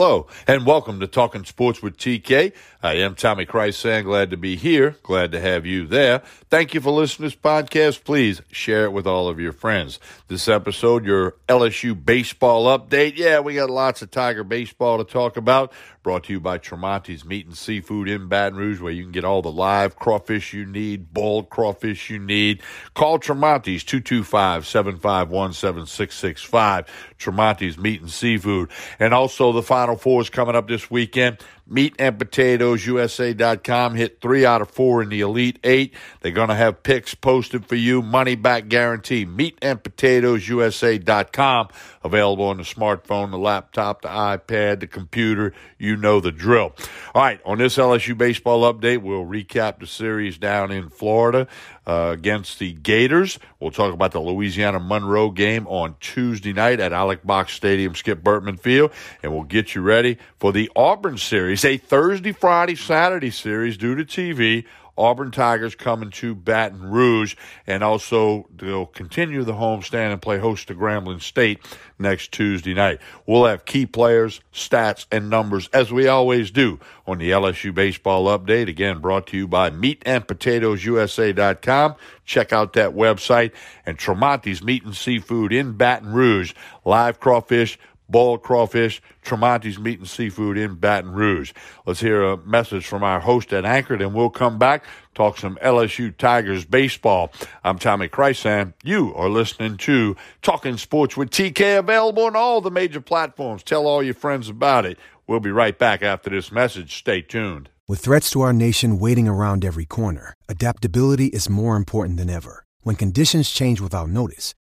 Hello, and welcome to Talking Sports with TK. I am Tommy Krysan. Glad to be here. Glad to have you there. Thank you for listening to this podcast. Please share it with all of your friends. This episode, your LSU baseball update. Yeah, we got lots of Tiger baseball to talk about. Brought to you by Tremonti's Meat and Seafood in Baton Rouge, where you can get all the live crawfish you need, boiled crawfish you need. Call Tremonti's 225 751 7665. Tremonti's Meat and Seafood. And also, the Final Four is coming up this weekend. Meat and Potatoes USA.com hit three out of four in the Elite Eight. They're going to have picks posted for you, money back guarantee. Meat and Potatoes USA.com available on the smartphone, the laptop, the iPad, the computer. You know the drill. All right, on this LSU baseball update, we'll recap the series down in Florida uh, against the Gators. We'll talk about the Louisiana Monroe game on Tuesday night at Alex Box Stadium, Skip Bertman Field, and we'll get you ready for the Auburn series, a Thursday, Friday, Saturday series due to TV Auburn Tigers coming to Baton Rouge, and also they'll continue the homestand and play host to Grambling State next Tuesday night. We'll have key players, stats, and numbers as we always do on the LSU Baseball Update. Again, brought to you by MeatandPotatoesUSA.com. Check out that website and Tremonti's Meat and Seafood in Baton Rouge. Live crawfish boiled crawfish, Tremonti's Meat and Seafood in Baton Rouge. Let's hear a message from our host at Anchored, and we'll come back, talk some LSU Tigers baseball. I'm Tommy Krysan. You are listening to Talking Sports with TK, available on all the major platforms. Tell all your friends about it. We'll be right back after this message. Stay tuned. With threats to our nation waiting around every corner, adaptability is more important than ever. When conditions change without notice,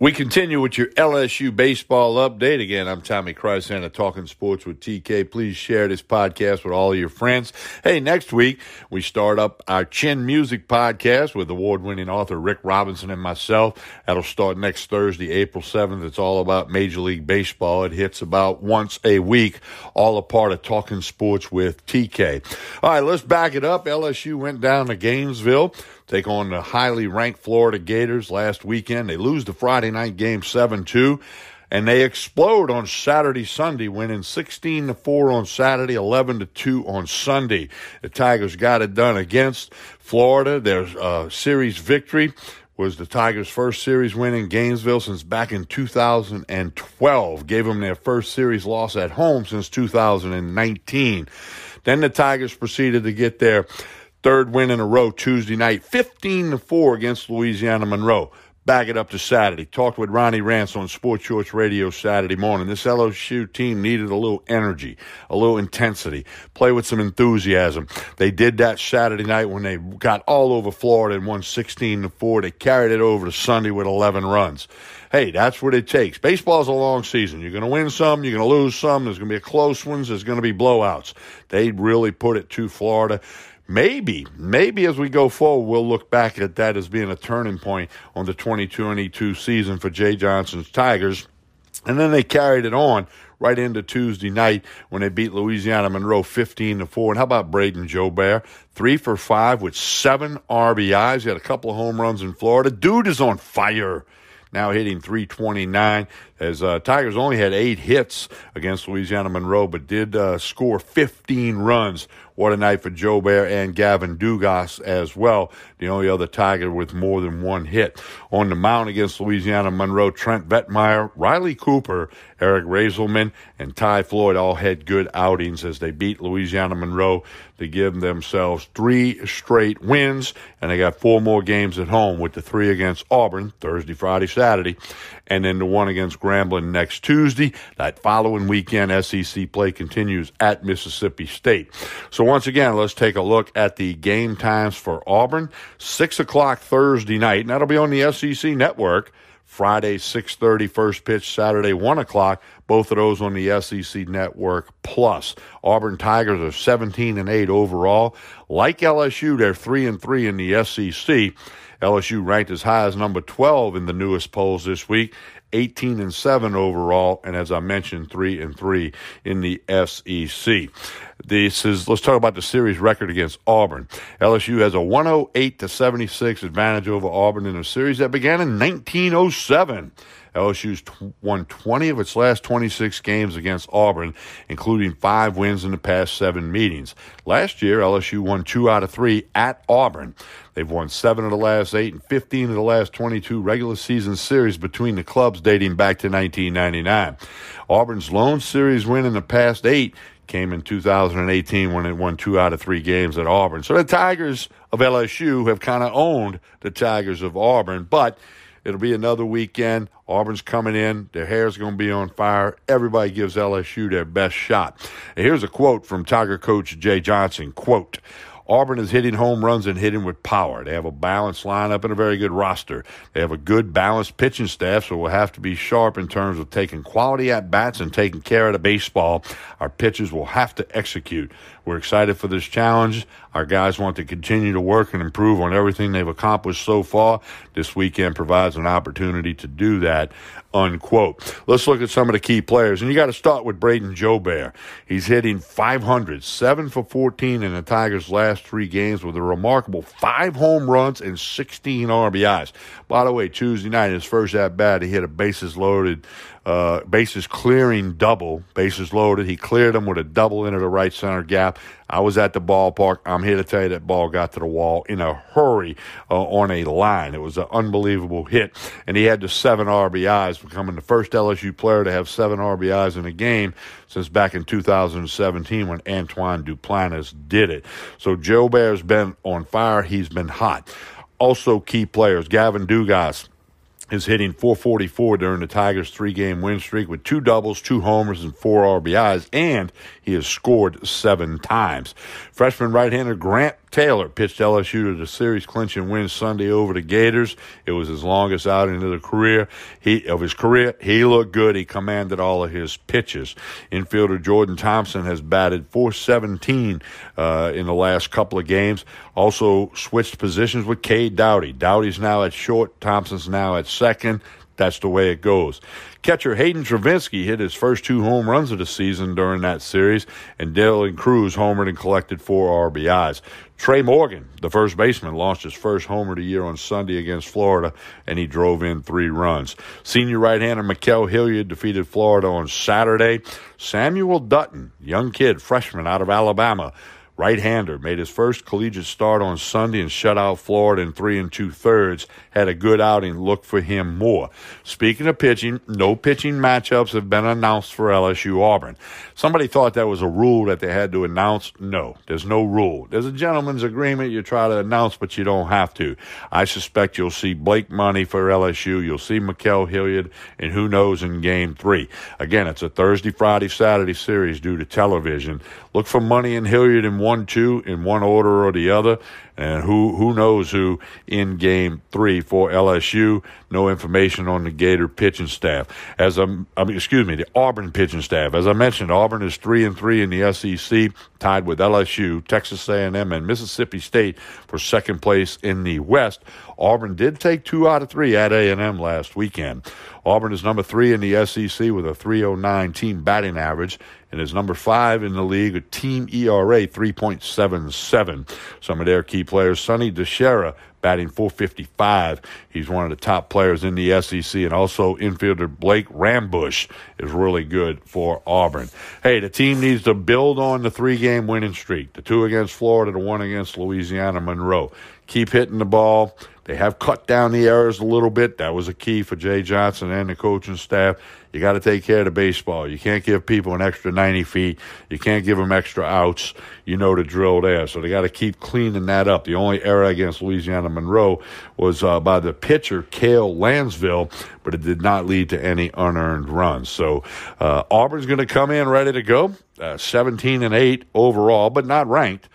We continue with your LSU baseball update. Again, I'm Tommy Krysan Talking Sports with TK. Please share this podcast with all your friends. Hey, next week we start up our Chin Music podcast with award-winning author Rick Robinson and myself. That'll start next Thursday, April 7th. It's all about Major League Baseball. It hits about once a week, all a part of Talking Sports with TK. All right, let's back it up. LSU went down to Gainesville take on the highly ranked Florida Gators last weekend. They lose the Friday night game 7 2 and they explode on Saturday, Sunday, winning 16 to 4 on Saturday, 11 to 2 on Sunday. The Tigers got it done against Florida. Their uh, series victory was the Tigers' first series win in Gainesville since back in 2012. Gave them their first series loss at home since 2019. Then the Tigers proceeded to get their Third win in a row Tuesday night, 15 to 4 against Louisiana Monroe. Back it up to Saturday. Talked with Ronnie Rance on Sports Shorts Radio Saturday morning. This LSU team needed a little energy, a little intensity, play with some enthusiasm. They did that Saturday night when they got all over Florida and won 16 to 4. They carried it over to Sunday with 11 runs. Hey, that's what it takes. Baseball's a long season. You're going to win some, you're going to lose some. There's going to be close ones, there's going to be blowouts. They really put it to Florida maybe, maybe as we go forward, we'll look back at that as being a turning point on the 2022 season for Jay Johnson's Tigers. And then they carried it on right into Tuesday night when they beat Louisiana Monroe 15 to 4. And how about Brayden Jobert? Three for five with seven RBIs. He had a couple of home runs in Florida. Dude is on fire now hitting 329 as uh, Tigers only had eight hits against Louisiana Monroe, but did uh, score 15 runs. What a night for Jobert and Gavin Dugas as well. The only other Tiger with more than one hit. On the mound against Louisiana Monroe, Trent Vietmeier, Riley Cooper, Eric Reyzelman, and Ty Floyd all had good outings as they beat Louisiana Monroe to give themselves three straight wins. And they got four more games at home with the three against Auburn, Thursday, Friday, Saturday, and then the one against Grambling next Tuesday. That following weekend, SEC play continues at Mississippi State. So once again, let's take a look at the game times for Auburn. Six o'clock Thursday night, and that'll be on the SEC network. Friday 6:30 first pitch, Saturday 1 o'clock. Both of those on the SEC Network Plus. Auburn Tigers are 17 and 8 overall. Like LSU, they're 3 and 3 in the SEC. LSU ranked as high as number 12 in the newest polls this week. 18 and 7 overall, and as I mentioned, 3 and 3 in the SEC. This is let's talk about the series record against Auburn. LSU has a 108 to 76 advantage over Auburn in a series that began in 1907. LSU's t- won 20 of its last 26 games against Auburn, including five wins in the past seven meetings. Last year, LSU won two out of three at Auburn. They've won seven of the last eight and 15 of the last 22 regular season series between the clubs dating back to 1999. Auburn's lone series win in the past eight came in 2018 when it won two out of three games at Auburn. So the Tigers of LSU have kind of owned the Tigers of Auburn, but It'll be another weekend. Auburn's coming in. Their hair's going to be on fire. Everybody gives LSU their best shot. And here's a quote from Tiger coach Jay Johnson. Quote, Auburn is hitting home runs and hitting with power. They have a balanced lineup and a very good roster. They have a good balanced pitching staff, so we'll have to be sharp in terms of taking quality at bats and taking care of the baseball. Our pitchers will have to execute. We're excited for this challenge. Our guys want to continue to work and improve on everything they've accomplished so far. This weekend provides an opportunity to do that unquote. Let's look at some of the key players. And you got to start with Brayden Jobert. He's hitting 500, 7 for 14 in the Tigers' last three games with a remarkable five home runs and 16 RBIs. By the way, Tuesday night, his first at bat, he hit a bases loaded uh, bases clearing double, bases loaded. He cleared them with a double into the right center gap. I was at the ballpark. I'm here to tell you that ball got to the wall in a hurry uh, on a line. It was an unbelievable hit, and he had the seven RBIs, becoming the first LSU player to have seven RBIs in a game since back in 2017 when Antoine Duplantis did it. So Jobert's been on fire. He's been hot. Also, key players: Gavin Dugas is hitting 444 during the Tigers' three game win streak with two doubles, two homers, and four RBIs, and he has scored seven times. Freshman right hander Grant Taylor pitched LSU to the series clinching win Sunday over the Gators. It was his longest outing of the career. He of his career. He looked good. He commanded all of his pitches. Infielder Jordan Thompson has batted 417 uh, in the last couple of games. Also switched positions with Cade Doughty. Doughty's now at short. Thompson's now at second. That's the way it goes. Catcher Hayden Travinsky hit his first two home runs of the season during that series, and Dylan Crews homered and collected four RBIs. Trey Morgan, the first baseman, launched his first homer of the year on Sunday against Florida, and he drove in three runs. Senior right-hander Ma'Khail Hilliard defeated Florida on Saturday. Samuel Dutton, young kid, freshman out of Alabama, right hander, made his first collegiate start on Sunday and shut out Florida in three and two thirds. Had a good outing. Look for him more. Speaking of pitching, no pitching matchups have been announced for LSU Auburn. Somebody thought that was a rule that they had to announce. No, there's no rule. There's a gentleman's agreement you try to announce, but you don't have to. I suspect you'll see Blake Money for LSU. You'll see Ma'Khail Hilliard, and who knows in game three. Again, it's a Thursday, Friday, Saturday series due to television. Look for Money and Hilliard in one, two, in one order or the other. And who who knows who in game three for LSU? No information on the Gator pitching staff. As I, I mean, excuse me, the Auburn pitching staff. As I mentioned, Auburn is three and three in the SEC, tied with LSU, Texas A&M, and Mississippi State for second place in the West. Auburn did take two out of three at A&M last weekend. Auburn is number three in the SEC with a 309 team batting average and is number five in the league, a team ERA 3.77. Some of their key players, Sonny DiChiara, batting 455. He's one of the top players in the SEC, and also infielder Blake Rambusch is really good for Auburn. Hey, the team needs to build on the three game winning streak the two against Florida, the one against Louisiana Monroe. Keep hitting the ball. They have cut down the errors a little bit. That was a key for Jay Johnson and the coaching staff. You got to take care of the baseball. You can't give people an extra 90 feet. You can't give them extra outs. You know the drill there. So they got to keep cleaning that up. The only error against Louisiana Monroe was uh, by the pitcher, Cale Lansville, but it did not lead to any unearned runs. So uh, Auburn's going to come in ready to go. Uh, 17 and 8 overall, but not ranked.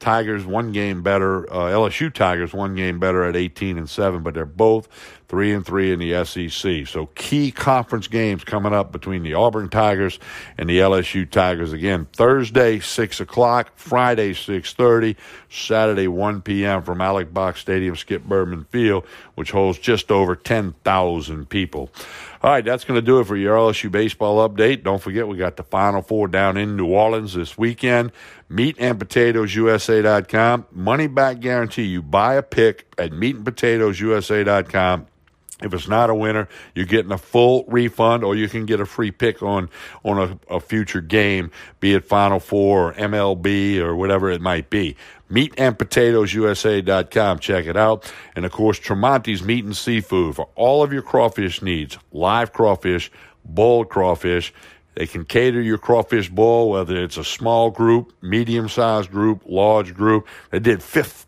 Tigers one game better. Uh, LSU Tigers one game better at 18 and seven, but they're both three and three in the SEC. So key conference games coming up between the Auburn Tigers and the LSU Tigers. Again, Thursday six o'clock, Friday six thirty, Saturday one p.m. from Alex Box Stadium, Skip Bertman Field, which holds just over ten thousand people. All right, that's going to do it for your LSU baseball update. Don't forget, we got the Final Four down in New Orleans this weekend. Meat and PotatoesUSA.com. Money back guarantee. You buy a pick at meatandpotatoesusa.com. If it's not a winner, you're getting a full refund, or you can get a free pick on on a, a, future game, be it Final Four or MLB or whatever it might be. MeatandPotatoesUSA.com. Check it out. And of course, Tremonti's Meat and Seafood for all of your crawfish needs. Live crawfish, boiled crawfish. They can cater your crawfish boil, whether it's a small group, medium sized group, large group. They did fifth,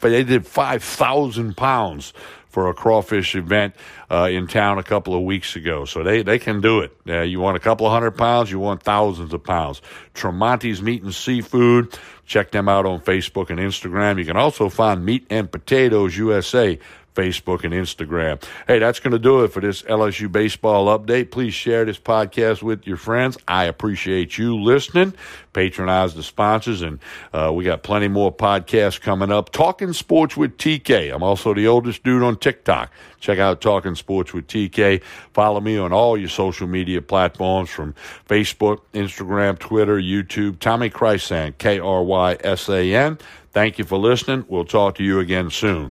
they did 5,000 pounds for a crawfish event uh, in town a couple of weeks ago. So they, they can do it. Uh, you want a couple of hundred pounds, you want thousands of pounds. Tremonti's Meat and Seafood. Check them out on Facebook and Instagram. You can also find Meat and Potatoes USA Facebook, and Instagram. Hey, that's going to do it for this LSU baseball update. Please share this podcast with your friends. I appreciate you listening. Patronize the sponsors, and uh, we got plenty more podcasts coming up. Talking Sports with TK. I'm also the oldest dude on TikTok. Check out Talking Sports with TK. Follow me on all your social media platforms from Facebook, Instagram, Twitter, YouTube. Tommy Krysan, K R Y S A N. Thank you for listening. We'll talk to you again soon.